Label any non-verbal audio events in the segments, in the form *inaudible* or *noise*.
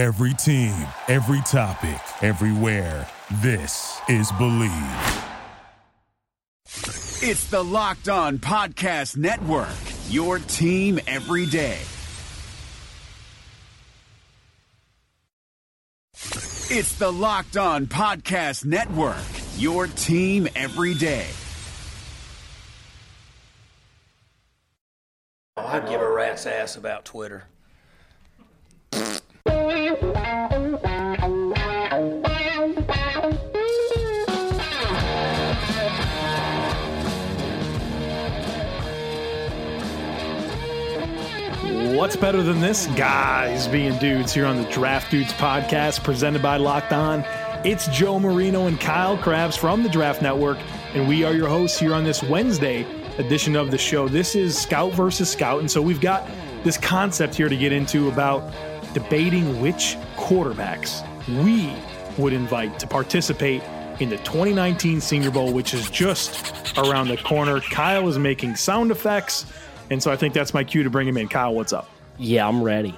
Every team, every topic, everywhere. This is Believe. It's the Locked On Podcast Network, your team every day. It's the Locked On Podcast Network, your team every day. I'd give a rat's ass about Twitter. What's better than this? Guys being dudes here on the Draft Dudes podcast presented by Locked On. It's Joe Marino and Kyle Crabbs from the Draft Network, and we are your hosts here on this Wednesday edition of the show. This is Scout versus Scout, and so we've got this concept here to get into about debating which quarterbacks we would invite to participate in the 2019 Senior Bowl, which is just around the corner. Kyle is making sound effects. And so I think that's my cue to bring him in. Kyle, what's up? Yeah, I'm ready.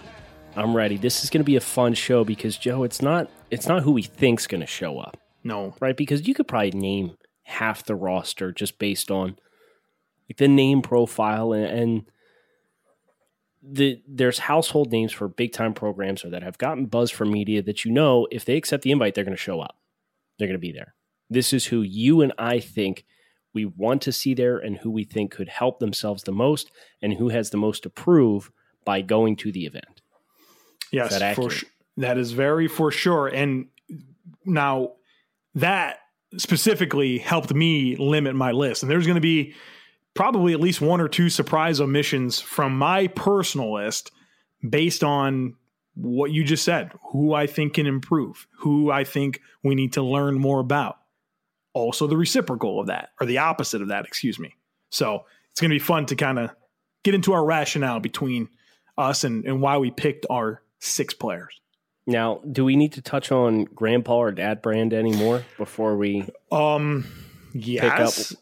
I'm ready. This is going to be a fun show because Joe, it's not it's not who we think's going to show up, No. right? Because you could probably name half the roster just based on like the name profile and, and the there's household names for big time programs or that have gotten buzz from media that you know if they accept the invite they're going to show up. They're going to be there. This is who you and I think we want to see there and who we think could help themselves the most and who has the most to prove by going to the event. Yes, that for that is very for sure. And now that specifically helped me limit my list. And there's going to be probably at least one or two surprise omissions from my personal list based on what you just said, who I think can improve, who I think we need to learn more about. Also, the reciprocal of that, or the opposite of that, excuse me. So it's going to be fun to kind of get into our rationale between us and, and why we picked our six players. Now, do we need to touch on grandpa or dad brand anymore before we Um, yes, up-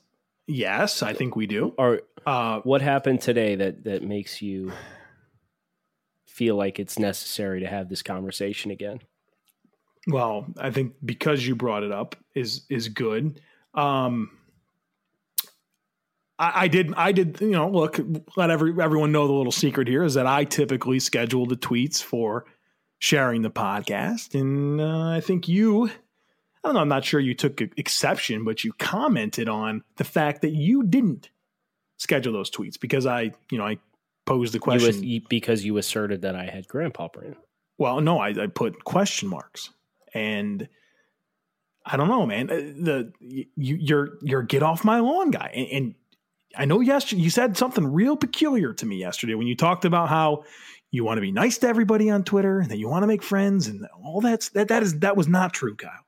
yes, I think we do. or Uh, what happened today that that makes you feel like it's necessary to have this conversation again? well, I think because you brought it up is is good. Um, I, I did, I did, you know, look, let every everyone know the little secret here is that I typically schedule the tweets for sharing the podcast, and uh, I think you. I don't know. I'm not sure you took exception, but you commented on the fact that you didn't schedule those tweets because I, you know, I posed the question. you, because you asserted that I had grandpa brand. Well, no, I, I put question marks, and I don't know, man. Uh, The you you're you're get off my lawn guy, and, and I know yesterday you said something real peculiar to me yesterday when you talked about how you want to be nice to everybody on Twitter and that you want to make friends and all that's that that is that was not true, Kyle.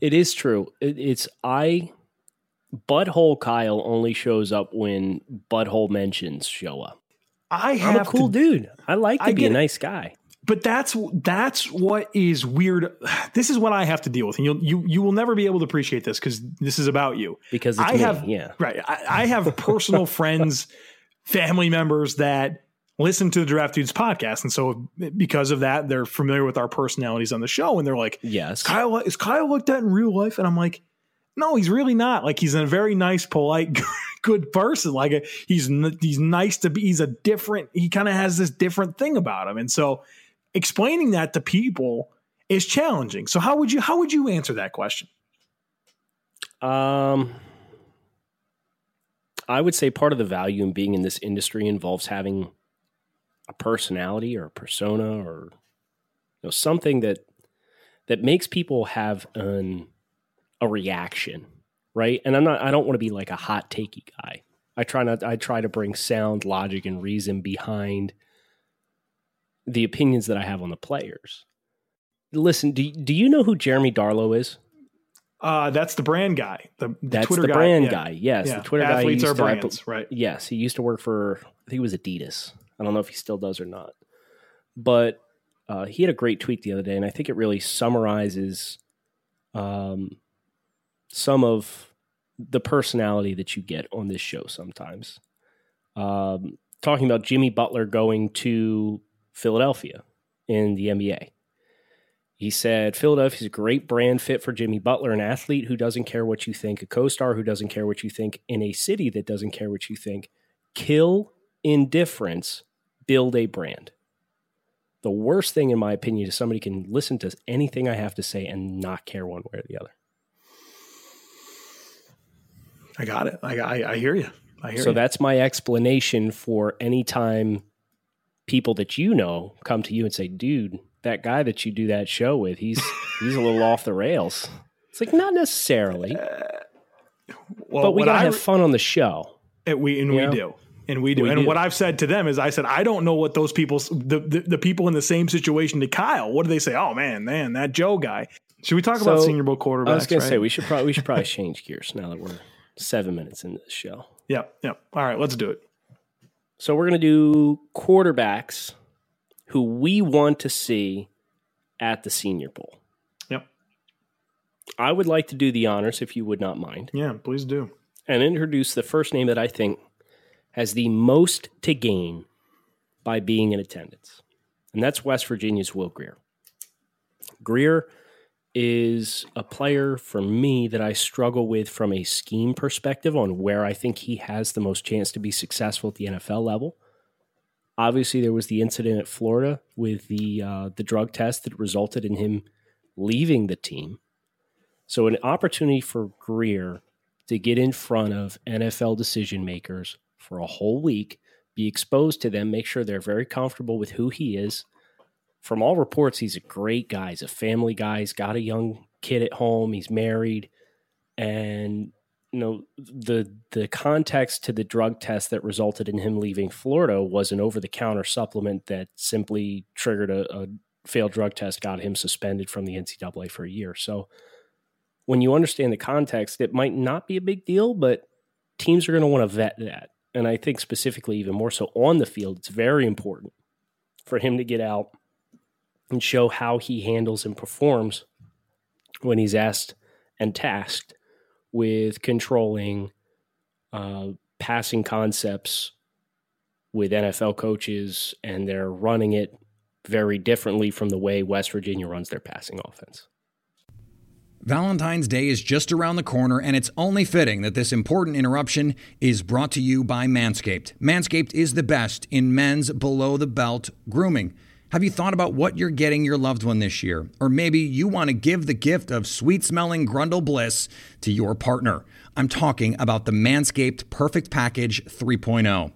It is true. It, it's I. Butthole Kyle only shows up when butthole mentions show up. I I'm have a cool to, dude. I like to I be a nice guy. but that's that's what is weird. This is what I have to deal with, and you you you will never be able to appreciate this because this is about you. Because it's I me, have yeah. right. I, I have personal *laughs* friends, family members that listen to the Draft Dudes podcast, and so because of that, they're familiar with our personalities on the show, and they're like, Yes. "Is Kyle is Kyle like that in real life?" And I'm like, "No, he's really not. Like he's a very nice, polite, *laughs* good person. Like a, he's he's nice to be. He's a different. He kind of has this different thing about him, and so explaining that to people." Is challenging. So how would you how would you answer that question? Um, I would say part of the value in being in this industry involves having a personality or a persona or you know something that that makes people have an a reaction, right? And I'm not I don't want to be like a hot takey guy. I try not I try to bring sound logic and reason behind the opinions that I have on the players. Listen, do do you know who Jeremy Darlow is? Uh, that's the brand guy. The, the That's Twitter the guy. brand Yeah. guy. Yes, Yeah. the Twitter guy. Athletes are brands, be- right? Yes, he used to work for. I think it was Adidas. I don't know if he still does or not, but uh, he had a great tweet the other day, and I think it really summarizes um, some of the personality that you get on this show sometimes. Um, talking about Jimmy Butler going to Philadelphia in the NBA. He said Philadelphia's a great brand fit for Jimmy Butler, an athlete who doesn't care what you think, a co star who doesn't care what you think, in a city that doesn't care what you think. Kill indifference, build a brand. The worst thing, in my opinion, is somebody can listen to anything I have to say and not care one way or the other. I got it. I, I, I hear you. I hear you. so you. that's my explanation for any time people that you know come to you and say, dude, that guy that you do that show with, he's *laughs* he's a little off the rails. It's like not necessarily, uh, well, but we gotta I- have fun on the show. And we and we know? do. And we do. We and do. what I've said to them is I said, I don't know what those people the, the the people in the same situation to Kyle, what do they say? Oh man, man, that Joe guy. Should we talk about Senior Bowl quarterbacks? I was gonna say we should probably we should probably *laughs* change gears now that we're seven minutes into the show. Yep, yep. All right, let's do it. So we're gonna do quarterbacks who we want to see at the Senior Bowl. Yep. I would like to do the honors if you would not mind. Yeah, please do. and introduce the first name that I think has the most to gain by being in attendance. And that's West Virginia's Will Grier. Grier is a player for me that I struggle with from a scheme perspective on where I think he has the most chance to be successful at the NFL level. Obviously, there was the incident at Florida with the uh, the drug test that resulted in him leaving the team. So, an opportunity for Grier to get in front of NFL decision makers for a whole week, be exposed to them, make sure they're very comfortable with who he is. From all reports, he's a great guy. He's a family guy. He's got a young kid at home. He's married, and you know the the context to the drug test that resulted in him leaving Florida was an over the counter supplement that simply triggered a, a failed drug test, got him suspended from the NCAA for a year. So when you understand the context, it might not be a big deal, but teams are going to want to vet that. And I think specifically, even more so on the field, it's very important for him to get out and show how he handles and performs when he's asked and tasked with controlling uh, passing concepts with NFL coaches, and they're running it very differently from the way West Virginia runs their passing offense. Valentine's Day is just around the corner, and it's only fitting that this important interruption is brought to you by Manscaped. Manscaped is the best in men's below the belt grooming. Have you thought about what you're getting your loved one this year? Or maybe you want to give the gift of sweet smelling grundle bliss to your partner. I'm talking about the Manscaped Perfect Package 3.0.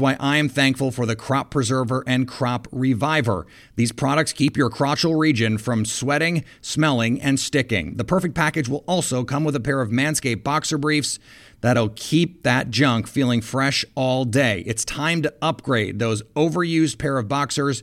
why I am thankful for the Crop Preserver and Crop Reviver. These products keep your crotchal region from sweating, smelling, and sticking. The perfect package will also come with a pair of Manscaped boxer briefs that'll keep that junk feeling fresh all day. It's time to upgrade those overused pair of boxers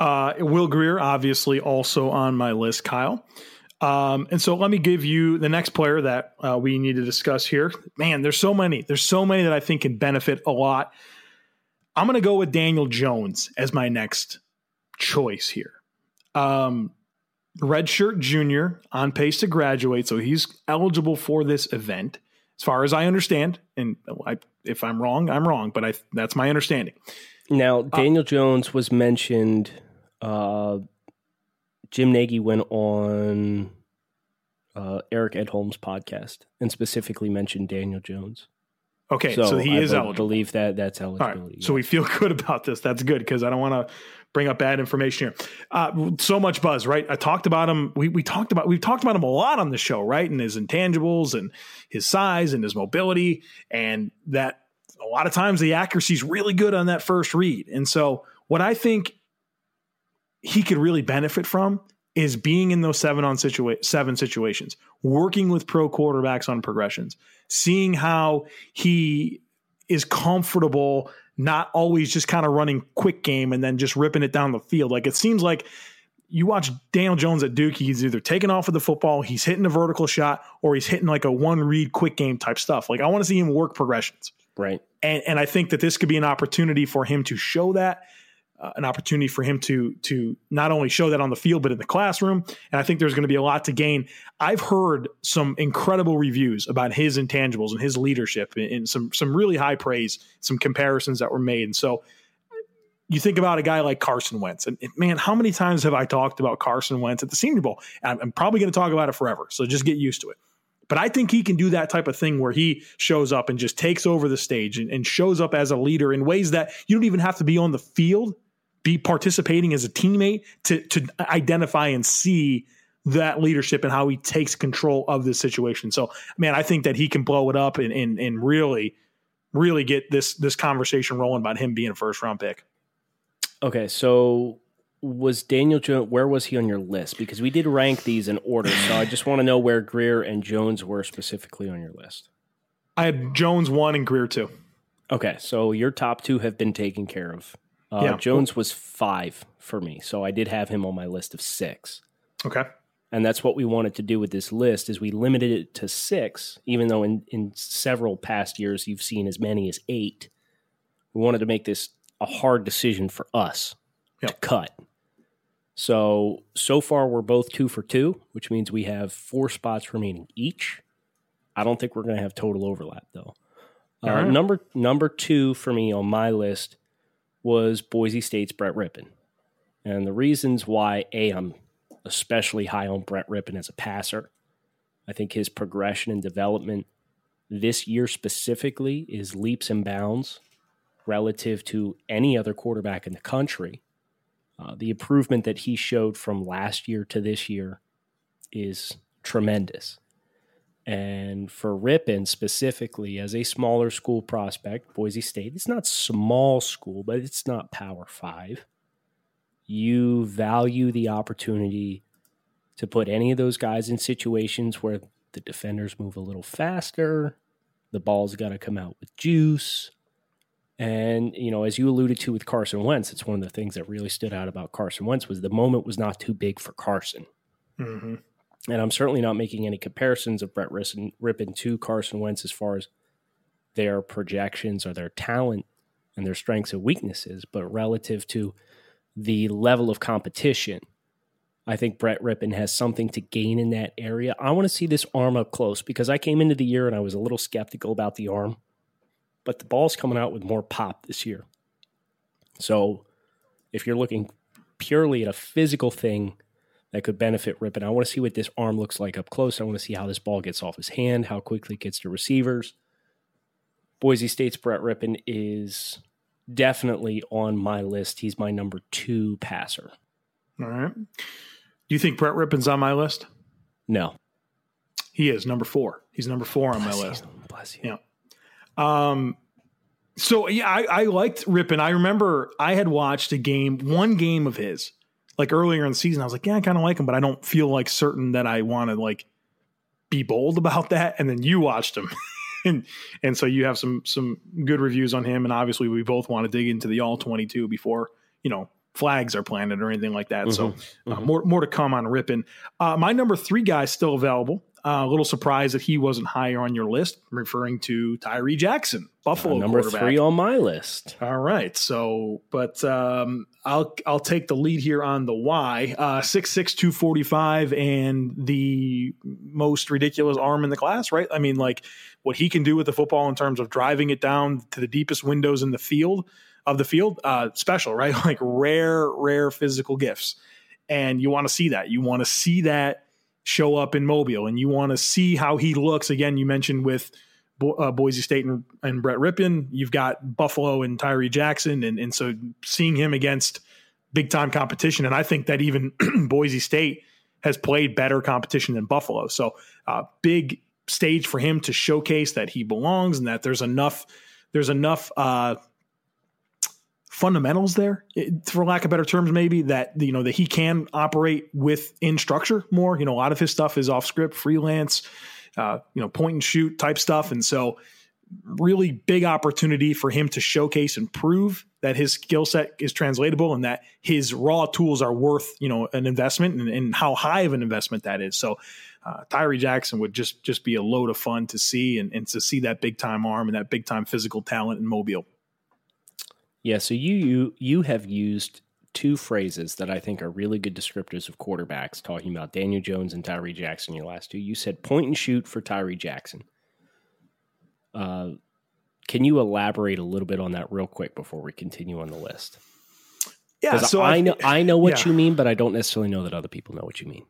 Uh, Will Grier, obviously, also on my list, Kyle. Um, and so let me give you the next player that uh, we need to discuss here. Man, there's so many. There's so many that I think can benefit a lot. I'm going to go with Daniel Jones as my next choice here. Um, redshirt junior on pace to graduate, so he's eligible for this event, as far as I understand. And I, if I'm wrong, I'm wrong, but I, that's my understanding. Now, Daniel Jones was mentioned. Uh, Jim Nagy went on uh, Eric Edholm's podcast and specifically mentioned Daniel Jones. Okay, so, he I is eligible. believe that that's All eligibility. right. So we feel *laughs* good about this. That's good because I don't want to bring up bad information here. Uh, so much buzz, right? I talked about him. We, we talked about we've talked about him a lot on the show, right? And his intangibles and his size and his mobility, and that a lot of times the accuracy is really good on that first read. And so what I think he could really benefit from is being in those seven on situa- seven situations, working with pro quarterbacks on progressions, seeing how he is comfortable not always just kind of running quick game and then just ripping it down the field. Like it seems like you watch Daniel Jones at Duke, he's either taking off with the football, he's hitting a vertical shot, or he's hitting like a one read quick game type stuff. Like I want to see him work progressions. right. And, and I think that this could be an opportunity for him to show that, uh, an opportunity for him to to not only show that on the field but in the classroom. And I think there's going to be a lot to gain. I've heard some incredible reviews about his intangibles and his leadership, and, and some some really high praise, some comparisons that were made. And so you think about a guy like Carson Wentz, and man, how many times have I talked about Carson Wentz at the Senior Bowl? I'm, I'm probably going to talk about it forever. So just get used to it. But I think he can do that type of thing where he shows up and just takes over the stage and, and shows up as a leader in ways that you don't even have to be on the field, be participating as a teammate to to identify and see that leadership and how he takes control of this situation. So, man, I think that he can blow it up and and, and really, really get this this conversation rolling about him being a first round pick. Okay, so was Daniel Jones? Where was he on your list? Because we did rank these in order, so I just want to know where Grier and Jones were specifically on your list. I had Jones one and Grier two. Okay, so your top two have been taken care of. Uh, Yeah. Jones was five for me, so I did have him on my list of six, Okay. and that's what we wanted to do with this list. Is we limited it to six, even though in in several past years you've seen as many as eight. We wanted to make this a hard decision for us to cut. So so far we're both two for two, which means we have four spots remaining each. I don't think we're going to have total overlap though. Uh, right. Number number two for me on my list was Boise State's Brett Rypien, and the reasons why a I'm especially high on Brett Rypien as a passer. I think his progression and development this year specifically is leaps and bounds relative to any other quarterback in the country. Uh, the improvement that he showed from last year to this year is tremendous. And for Rypien specifically, as a smaller school prospect, Boise State, it's not small school, but it's not Power Five. You value the opportunity to put any of those guys in situations where the defenders move a little faster, the ball's got to come out with juice. And, you know, as you alluded to with Carson Wentz, it's one of the things that really stood out about Carson Wentz was the moment was not too big for Carson. Mm-hmm. And I'm certainly not making any comparisons of Brett Rypien, to Carson Wentz as far as their projections or their talent and their strengths and weaknesses, but relative to the level of competition, I think Brett Rypien has something to gain in that area. I want to see this arm up close because I came into the year and I was a little skeptical about the arm, but the ball's coming out with more pop this year. So if you're looking purely at a physical thing that could benefit Rypien, I want to see what this arm looks like up close. I want to see how this ball gets off his hand, how quickly it gets to receivers. Boise State's Brett Rypien is definitely on my list. He's my number two passer. All right. Do you think Brett Rypien's on my list? No. He is number four. He's number four on my Bless list. Bless you. Yeah. Um, so yeah, I, I liked Rypien. I remember I had watched a game, one game of his, like earlier in the season. I was like, yeah, I kind of like him, but I don't feel like certain that I want to like be bold *laughs* about that. And then you watched him. *laughs* and and so you have some some good reviews on him. And obviously we both want to dig into the all twenty two before, you know, flags are planted or anything like that. So uh, more more to come on Rypien. Uh, my number three guy is still available. Uh, a little surprised that he wasn't higher on your list, referring to Tyree Jackson, Buffalo Uh, number three on my list. All right. So, but um, I'll I'll take the lead here on the why. Uh, six six two forty five and the most ridiculous arm in the class, right? I mean, like what he can do with the football in terms of driving it down to the deepest windows in the field of the field, uh, special, right? *laughs* Like rare, rare physical gifts, and you want to see that. You want to see that show up in Mobile, and you want to see how he looks. Again, you mentioned with Bo- uh, Boise State and, and Brett Rypien. You've got Buffalo and Tyree Jackson, and and so seeing him against big time competition, and I think that even *clears throat* Boise State has played better competition than Buffalo. So uh, big stage for him to showcase that he belongs and that there's enough there's enough uh, fundamentals there, for lack of better terms, maybe that you know that he can operate within structure more. You know, a lot of his stuff is off script, freelance, uh, you know, point and shoot type stuff, and so really big opportunity for him to showcase and prove that his skill set is translatable and that his raw tools are worth you know an investment and, and how high of an investment that is. So uh, Tyree Jackson would just just be a load of fun to see and, and to see that big time arm and that big time physical talent in Mobile. Yeah, so you you you have used two phrases that I think are really good descriptors of quarterbacks, talking about Daniel Jones and Tyree Jackson. Your last two, you said point and shoot for Tyree Jackson. Uh, can you elaborate a little bit on that real quick before we continue on the list? Yeah, so I, I know I know what yeah. you mean, but I don't necessarily know that other people know what you mean.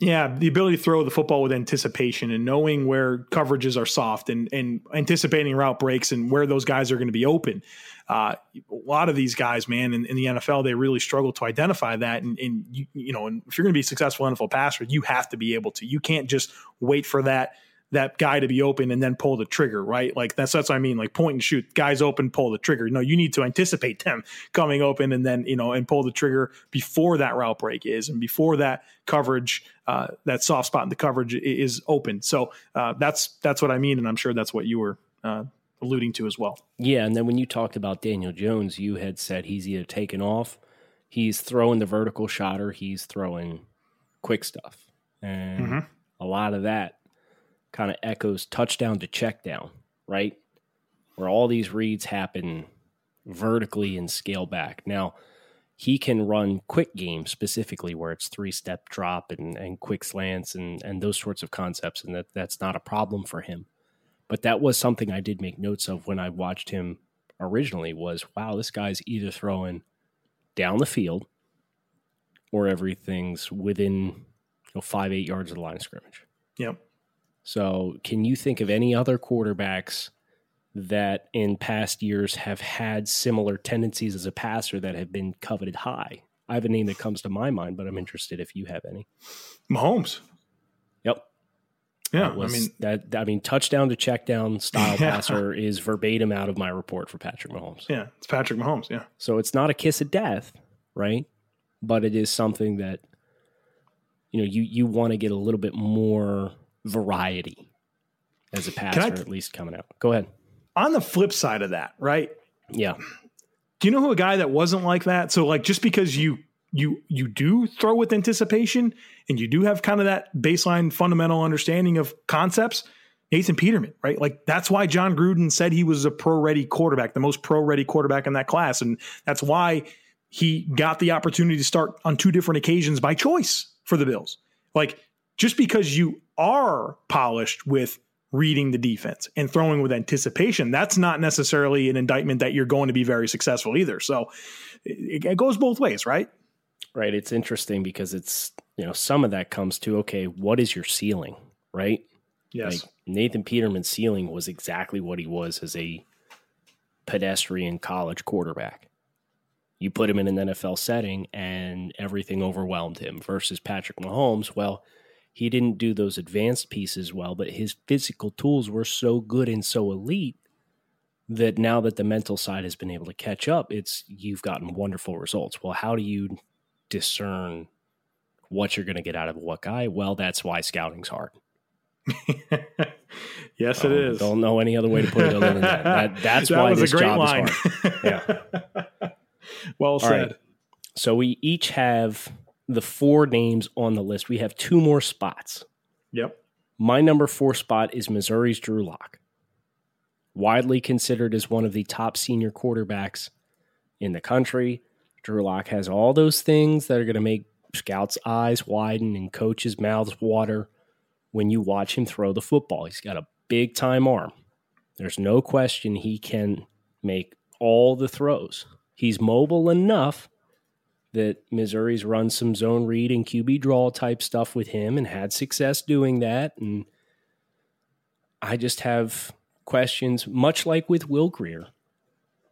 Yeah, the ability to throw the football with anticipation and knowing where coverages are soft and and anticipating route breaks and where those guys are going to be open. Uh, a lot of these guys, man, in, in, the NFL, they really struggle to identify that. And, and you, you know, and if you're going to be a successful NFL passer, you have to be able to. You can't just wait for that that guy to be open and then pull the trigger, right? Like that's that's what I mean. Like point and shoot, guys open, pull the trigger. No, you need to anticipate them *laughs* coming open and then you know and pull the trigger before that route break is and before that coverage, uh, that soft spot in the coverage is open. So uh, that's that's what I mean, and I'm sure that's what you were uh, alluding to as well. Yeah, and then when you talked about Daniel Jones, you had said he's either taken off, he's throwing the vertical shot, or he's throwing quick stuff, and mm-hmm. a lot of that kind of echoes touchdown to check down, right? Where all these reads happen vertically and scale back. Now, he can run quick games specifically where it's three step drop and, and quick slants and, and those sorts of concepts, and that, that's not a problem for him. But that was something I did make notes of when I watched him originally was wow, this guy's either throwing down the field or everything's within you know, five, eight yards of the line of scrimmage. Yep. So, can you think of any other quarterbacks that in past years have had similar tendencies as a passer that have been coveted high? I have a name that comes to my mind, but I'm interested if you have any. Mahomes. Yep. Yeah, was, I mean that. I mean, touchdown to check down style *laughs* yeah. passer is verbatim out of my report for Patrick Mahomes. Yeah, it's Patrick Mahomes. Yeah. So it's not a kiss of death, right? But it is something that you know you you want to get a little bit more variety as a passer, at least coming out. Go ahead. On the flip side of that, right? Yeah. Do you know who a guy that wasn't like that? So like just because you you you do throw with anticipation and you do have kind of that baseline fundamental understanding of concepts, Nathan Peterman, right? Like that's why Jon Gruden said he was a pro ready quarterback, the most pro ready quarterback in that class. And that's why he got the opportunity to start on two different occasions by choice for the Bills. Like just because you are polished with reading the defense and throwing with anticipation, that's not necessarily an indictment that you're going to be very successful either. So it, it goes both ways, right? Right. It's interesting because it's, you know, some of that comes to, okay, what is your ceiling, right? Yes. Like Nathan Peterman's ceiling was exactly what he was as a pedestrian college quarterback. You put him in an NFL setting and everything overwhelmed him versus Patrick Mahomes. Well, he didn't do those advanced pieces well, but his physical tools were so good and so elite that now that the mental side has been able to catch up, it's you've gotten wonderful results. Well, how do you discern what you're going to get out of what guy? Well, that's why scouting's hard. *laughs* yes, um, it is. Don't know any other way to put it other than that. *laughs* that that's that why this job line. is hard. Yeah. *laughs* well said. So we each have the four names on the list. We have two more spots. Yep. My number four spot is Missouri's Drew Lock, widely considered as one of the top senior quarterbacks in the country. Drew Lock has all those things that are going to make scouts' eyes widen and coaches' mouths water when you watch him throw the football. He's got a big time arm. There's no question he can make all the throws. He's mobile enough that Missouri's run some zone read and QB draw type stuff with him and had success doing that. And I just have questions, much like with Will Grier,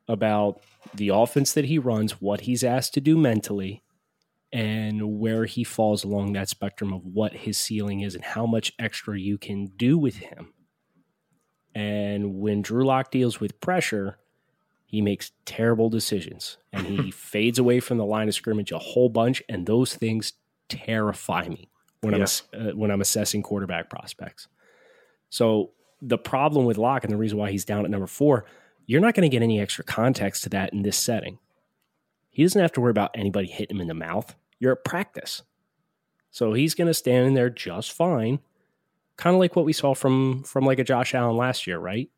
about the offense that he runs, what he's asked to do mentally, and where he falls along that spectrum of what his ceiling is and how much extra you can do with him. And when Drew Lock deals with pressure, he makes terrible decisions and he *laughs* fades away from the line of scrimmage a whole bunch. And those things terrify me when I'm uh, when I'm assessing quarterback prospects. So the problem with Lock and the reason why he's down at number four, you're not going to get any extra context to that in this setting. He doesn't have to worry about anybody hitting him in the mouth. You're at practice. So he's going to stand in there just fine. Kind of like what we saw from from like a Josh Allen last year, right?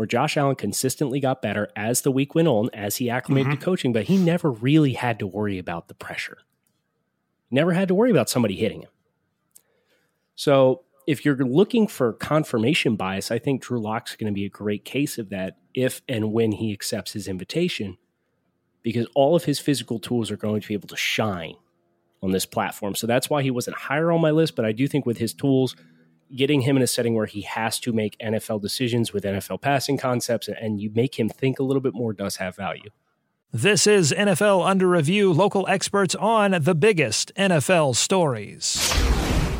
Where Josh Allen consistently got better as the week went on, as he acclimated mm-hmm. to coaching, but he never really had to worry about the pressure. Never had to worry about somebody hitting him. So if you're looking for confirmation bias, I think Drew Lock's going to be a great case of that if and when he accepts his invitation, because all of his physical tools are going to be able to shine on this platform. So that's why he wasn't higher on my list. But I do think with his tools, getting him in a setting where he has to make NFL decisions with NFL passing concepts and you make him think a little bit more does have value. This is NFL Under Review, local experts on the biggest NFL stories.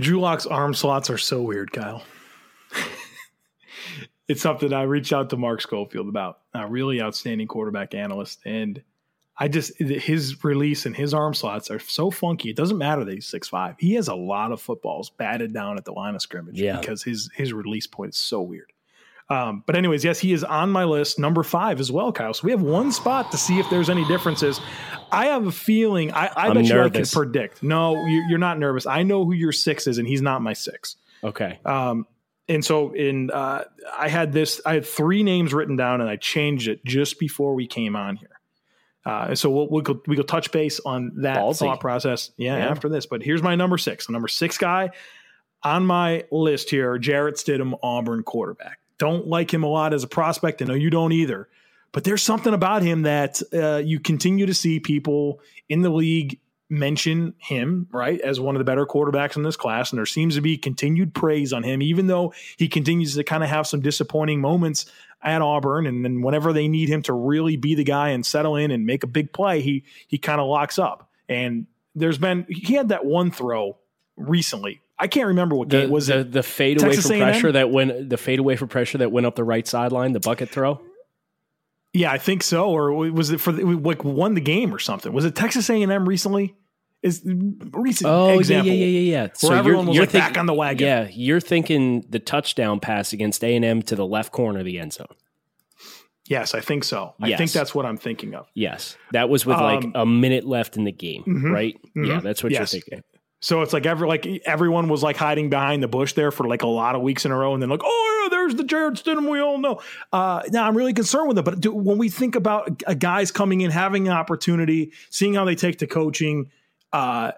Drew Lock's arm slots are so weird, Kyle. *laughs* it's something I reached out to Mark Schofield about, a really outstanding quarterback analyst. And I just, his release and his arm slots are so funky. It doesn't matter that he's six five. He has a lot of footballs batted down at the line of scrimmage yeah. because his, his release point is so weird. Um, but anyways, yes, he is on my list, number five as well, Kyle. So we have one spot to see if there's any differences. I have a feeling. I, I bet nervous. you I can predict. No, you're not nervous. I know who your six is, and he's not my six. Okay. Um, and so in uh, I had this. I had three names written down, and I changed it just before we came on here. Uh, so we'll, we'll we go touch base on that Ballsy. thought process. Yeah, yeah, after this. But here's my number six. The number six guy on my list here: Jarrett Stidham, Auburn quarterback don't like him a lot as a prospect. I know you don't either. But there's something about him that uh, you continue to see people in the league mention him, right, as one of the better quarterbacks in this class. And there seems to be continued praise on him, even though he continues to kind of have some disappointing moments at Auburn. And then whenever they need him to really be the guy and settle in and make a big play, he he kind of locks up. And there's been he had that one throw recently I can't remember what the, game was the, it. The fade Texas away from A&M? pressure that went the fade away from pressure that went up the right sideline, the bucket throw. Yeah, I think so. Or was it for the, like won the game or something? Was it Texas A and M recently? Is recent oh, example? yeah, yeah, yeah, yeah. So everyone was you're like think, back on the wagon. Yeah, you're thinking the touchdown pass against A and M to the left corner of the end zone. Yes, I think so. Yes. I think that's what I'm thinking of. Yes, that was with um, like a minute left in the game, mm-hmm, right? Mm-hmm, yeah, that's what yes. you're thinking. So it's like every like everyone was like hiding behind the bush there for like a lot of weeks in a row, and then like, oh yeah, there's the Jarrett Stidham we all know. Uh, now I'm really concerned with it, but do, when we think about a guys coming in, having an opportunity, seeing how they take to coaching, uh,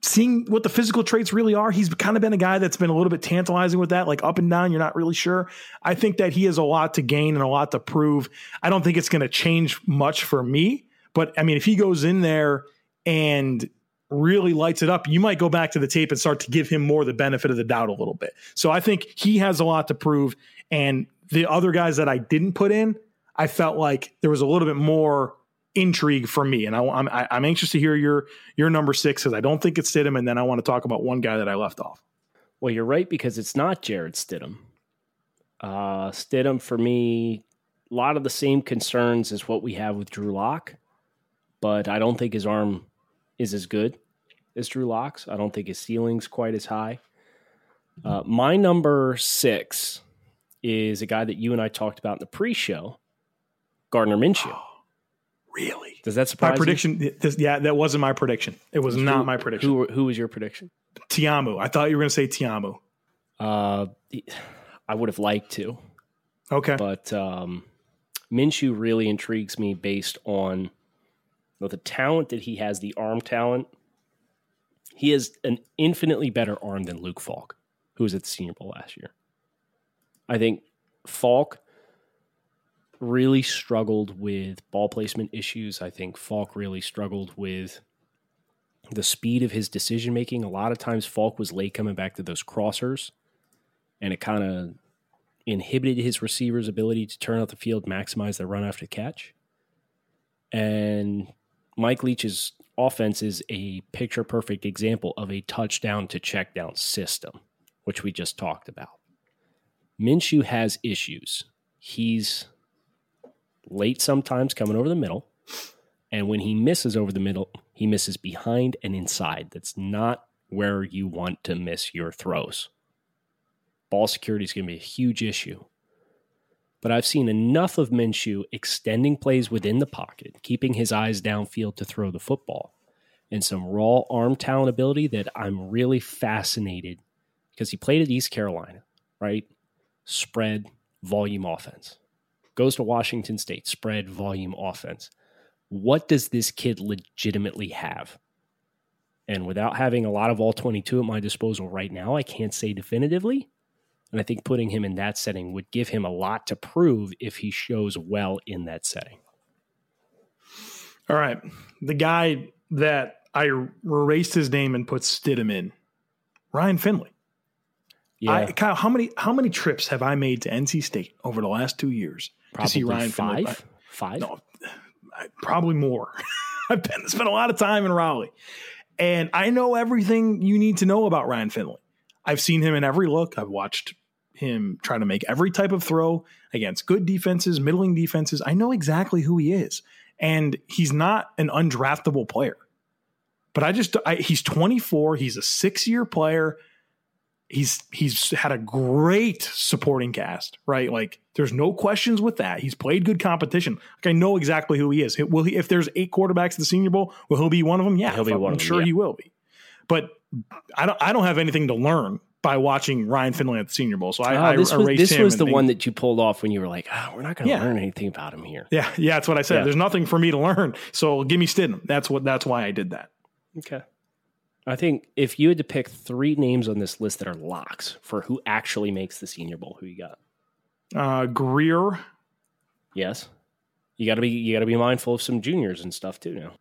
seeing what the physical traits really are, he's kind of been a guy that's been a little bit tantalizing with that, like up and down. You're not really sure. I think that he has a lot to gain and a lot to prove. I don't think it's going to change much for me, but I mean, if he goes in there and really lights it up, you might go back to the tape and start to give him more the benefit of the doubt a little bit. So I think he has a lot to prove. And the other guys that I didn't put in, I felt like there was a little bit more intrigue for me. And I, am I'm, I'm anxious to hear your your number six because I don't think it's Stidham. And then I want to talk about one guy that I left off. Well, you're right because it's not Jarrett Stidham. Uh, Stidham for me, a lot of the same concerns as what we have with Drew Lock, but I don't think his arm is as good as Drew Lock's. I don't think his ceiling's quite as high. Uh, my number six is a guy that you and I talked about in the pre-show, Gardner Minshew. Really? Does that surprise My prediction, this, yeah, that wasn't my prediction. It was you? not my prediction. Who, who was your prediction? Tiamu. I thought you were going to say Tiamu. Uh, I would have liked to. Okay. but um, Minshew really intrigues me based on know, the talent that he has, the arm talent. He has an infinitely better arm than Luke Falk, who was at the Senior Bowl last year. I think Falk really struggled with ball placement issues. I think Falk really struggled with the speed of his decision making. A lot of times, Falk was late coming back to those crossers, and it kind of inhibited his receivers' ability to turn out the field, maximize their run after catch. And Mike Leach's offense is a picture perfect example of a touchdown to check down system, which we just talked about. Minshew has issues. He's late sometimes coming over the middle. And when he misses over the middle, he misses behind and inside. That's not where you want to miss your throws ball security is going to be a huge issue. But I've seen enough of Minshew extending plays within the pocket, keeping his eyes downfield to throw the football, and some raw arm talent ability that I'm really fascinated because he played at East Carolina, right? Spread, volume offense. Goes to Washington State, spread, volume offense. What does this kid legitimately have? And without having a lot of all 22 at my disposal right now, I can't say definitively. And I think putting him in that setting would give him a lot to prove if he shows well in that setting. All right. The guy that I erased his name and put Stidham in, Ryan Finley. Yeah, I, Kyle, how many how many trips have I made to NC State over the last two years probably to see Ryan Finley? five. Five. No, probably more. *laughs* I've been spent a lot of time in Raleigh, and I know everything you need to know about Ryan Finley. I've seen him in every look. I've watched him try to make every type of throw against good defenses, middling defenses. I know exactly who he is, and he's not an undraftable player. But I just I, he's 24. He's a six year player. He's he's had a great supporting cast, right? Like there's no questions with that. He's played good competition. Like I know exactly who he is. Will he? If there's eight quarterbacks at the Senior Bowl, will he be one of them? Yeah, He'll be I'm one of them, I'm sure yeah. he will be. But I don't. I don't have anything to learn by watching Ryan Finley at the Senior Bowl. So I, Oh, I this was, this was the think- one that you pulled off when you were like, oh, we're not going to Yeah. learn anything about him here. Yeah, yeah, that's what I said. Yeah. There's nothing for me to learn. So give me Stidham. That's what. That's why I did that. Okay. I think if you had to pick three names on this list that are locks for who actually makes the Senior Bowl, who you got? Uh, Grier, Yes. You got to be you got to be mindful of some juniors and stuff too now.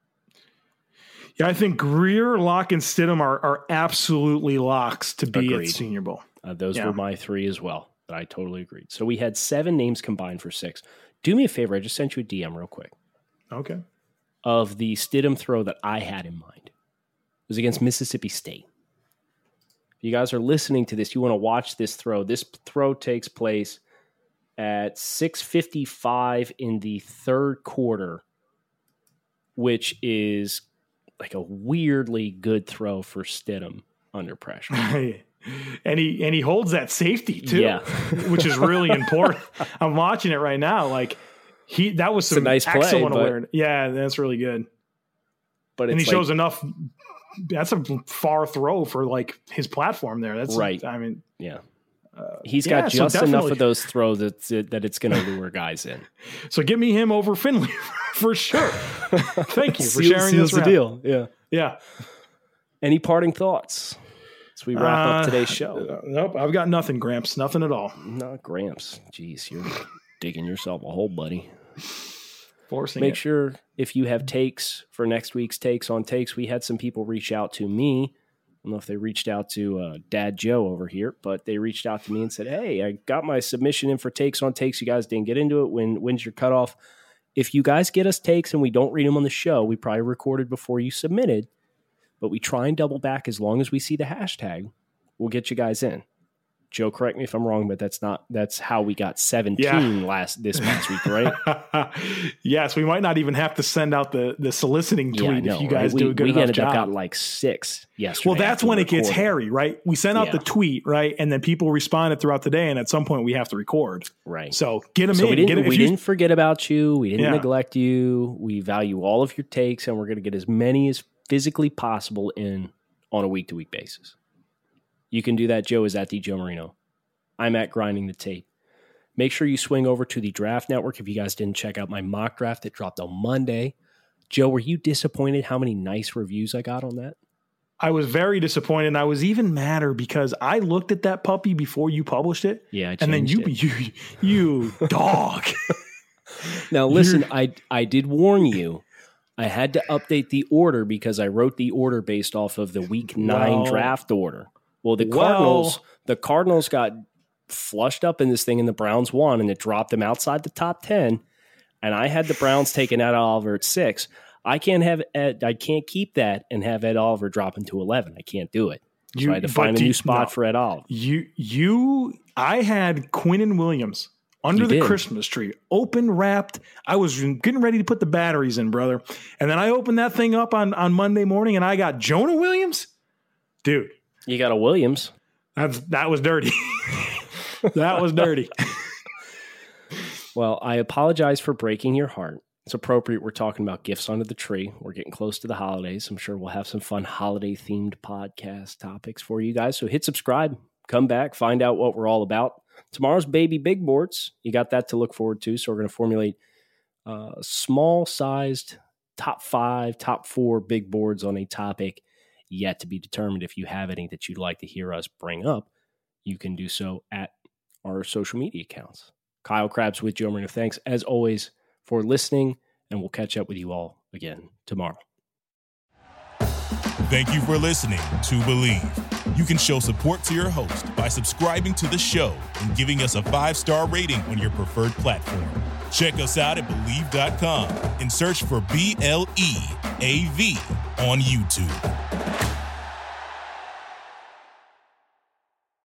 Yeah, I think Grier, Lock, and Stidham are, are absolutely locks to be Agreed. at Senior Bowl. Uh, those Yeah. were my three as well. But I totally agreed. So we had seven names combined for six. Do me a favor. I just sent you a DM real quick Okay. of the Stidham throw that I had in mind. It was against Mississippi State. If you guys are listening to this, you want to watch this throw. This throw takes place at 6:55 in the third quarter, which is like a weirdly good throw for Stidham under pressure. *laughs* and he and he holds that safety too, Yeah. *laughs* which is really important. I'm watching it right now. Like he that was a some nice play, excellent but- awareness. Yeah, that's really good. But and he it's shows enough. That's a far throw for like his platform there. That's Right. I mean, he's yeah, got so just enough of those throws that that it's going to lure guys in. *laughs* so give me him over Finley *laughs* for sure. Thank you *laughs* for sharing seals this. the deal. Yeah. Yeah. Any parting thoughts as we wrap Uh, up today's show? uh, nope, I've got nothing, Gramps. Nothing at all. Not Gramps. Jeez, you're digging yourself a hole, buddy. Forcing Make it. sure if you have takes for next week's takes on takes, we had some people reach out to me. I don't know if they reached out to uh, Dad Joe over here, but they reached out to me and said, "Hey, I got my submission in for takes on takes. You guys didn't get into it. When when's your cutoff? If you guys get us takes and we don't read them on the show, we probably recorded before you submitted, but we try and double back as long as we see the hashtag. We'll get you guys in. Joe, correct me if I'm wrong, but that's not that's how we got 17 Yeah. *laughs* last this past week, right? *laughs* yes, we might not even have to send out the the soliciting tweet I if you guys right? do we, a good we enough ended job. up got like six Yes. well, that's when we it gets hairy, right? We send out Yeah. the tweet, right, and then people responded throughout the day, and at some point we have to record. Right. So get them So in. we didn't we didn't forget about you. We didn't Yeah. neglect you. We value all of your takes, and we're going to get as many as physically possible in on a week to week basis. You can do that. Joe is at the Joe Marino. I'm at grinding the tape. Make sure you swing over to the Draft Network if you guys didn't check out my mock draft that dropped on Monday. Joe, were you disappointed how many nice reviews I got on that? I was very disappointed. And I was even madder because I looked at that puppy before you published it. Yeah, and then you, changed you, you *laughs* dog. Now listen, I I did warn you. I had to update the order because I wrote the order based off of the week nine draft order. Well, the Well- Cardinals, the Cardinals got flushed up in this thing, and the Browns won, and it dropped them outside the top ten. And I had the Browns taking Ed Oliver at six. I can't have Ed. I can't keep that and have Ed Oliver drop into eleven. I can't do it. So You- I had to find a new spot no. for Ed Oliver. You, you, I had Quinnen Williams under You the did. Christmas tree, open wrapped. I was getting ready to put the batteries in, brother. And then I opened that thing up on, on Monday morning and I got Jonah Williams. Dude, You got a Williams. that's, that was dirty. *laughs* that was dirty. *laughs* Well, I apologize for breaking your heart. It's appropriate. We're talking about gifts under the tree. We're getting close to the holidays. I'm sure we'll have some fun holiday themed podcast topics for you guys. So hit subscribe, come back, find out what we're all about. Tomorrow's baby big boards. You got that to look forward to. So we're going to formulate uh, small sized top five, top four big boards on a topic yet to be determined. If you have any that you'd like to hear us bring up, you can do so at our social media accounts. Kyle Crabbs with Joe Marino. Thanks as always for listening, and we'll catch up with you all again tomorrow. Thank you for listening to Bleav. You can show support to your host by subscribing to the show and giving us a five star rating on your preferred platform. Check us out at Bleav.com and search for B L E A V on YouTube.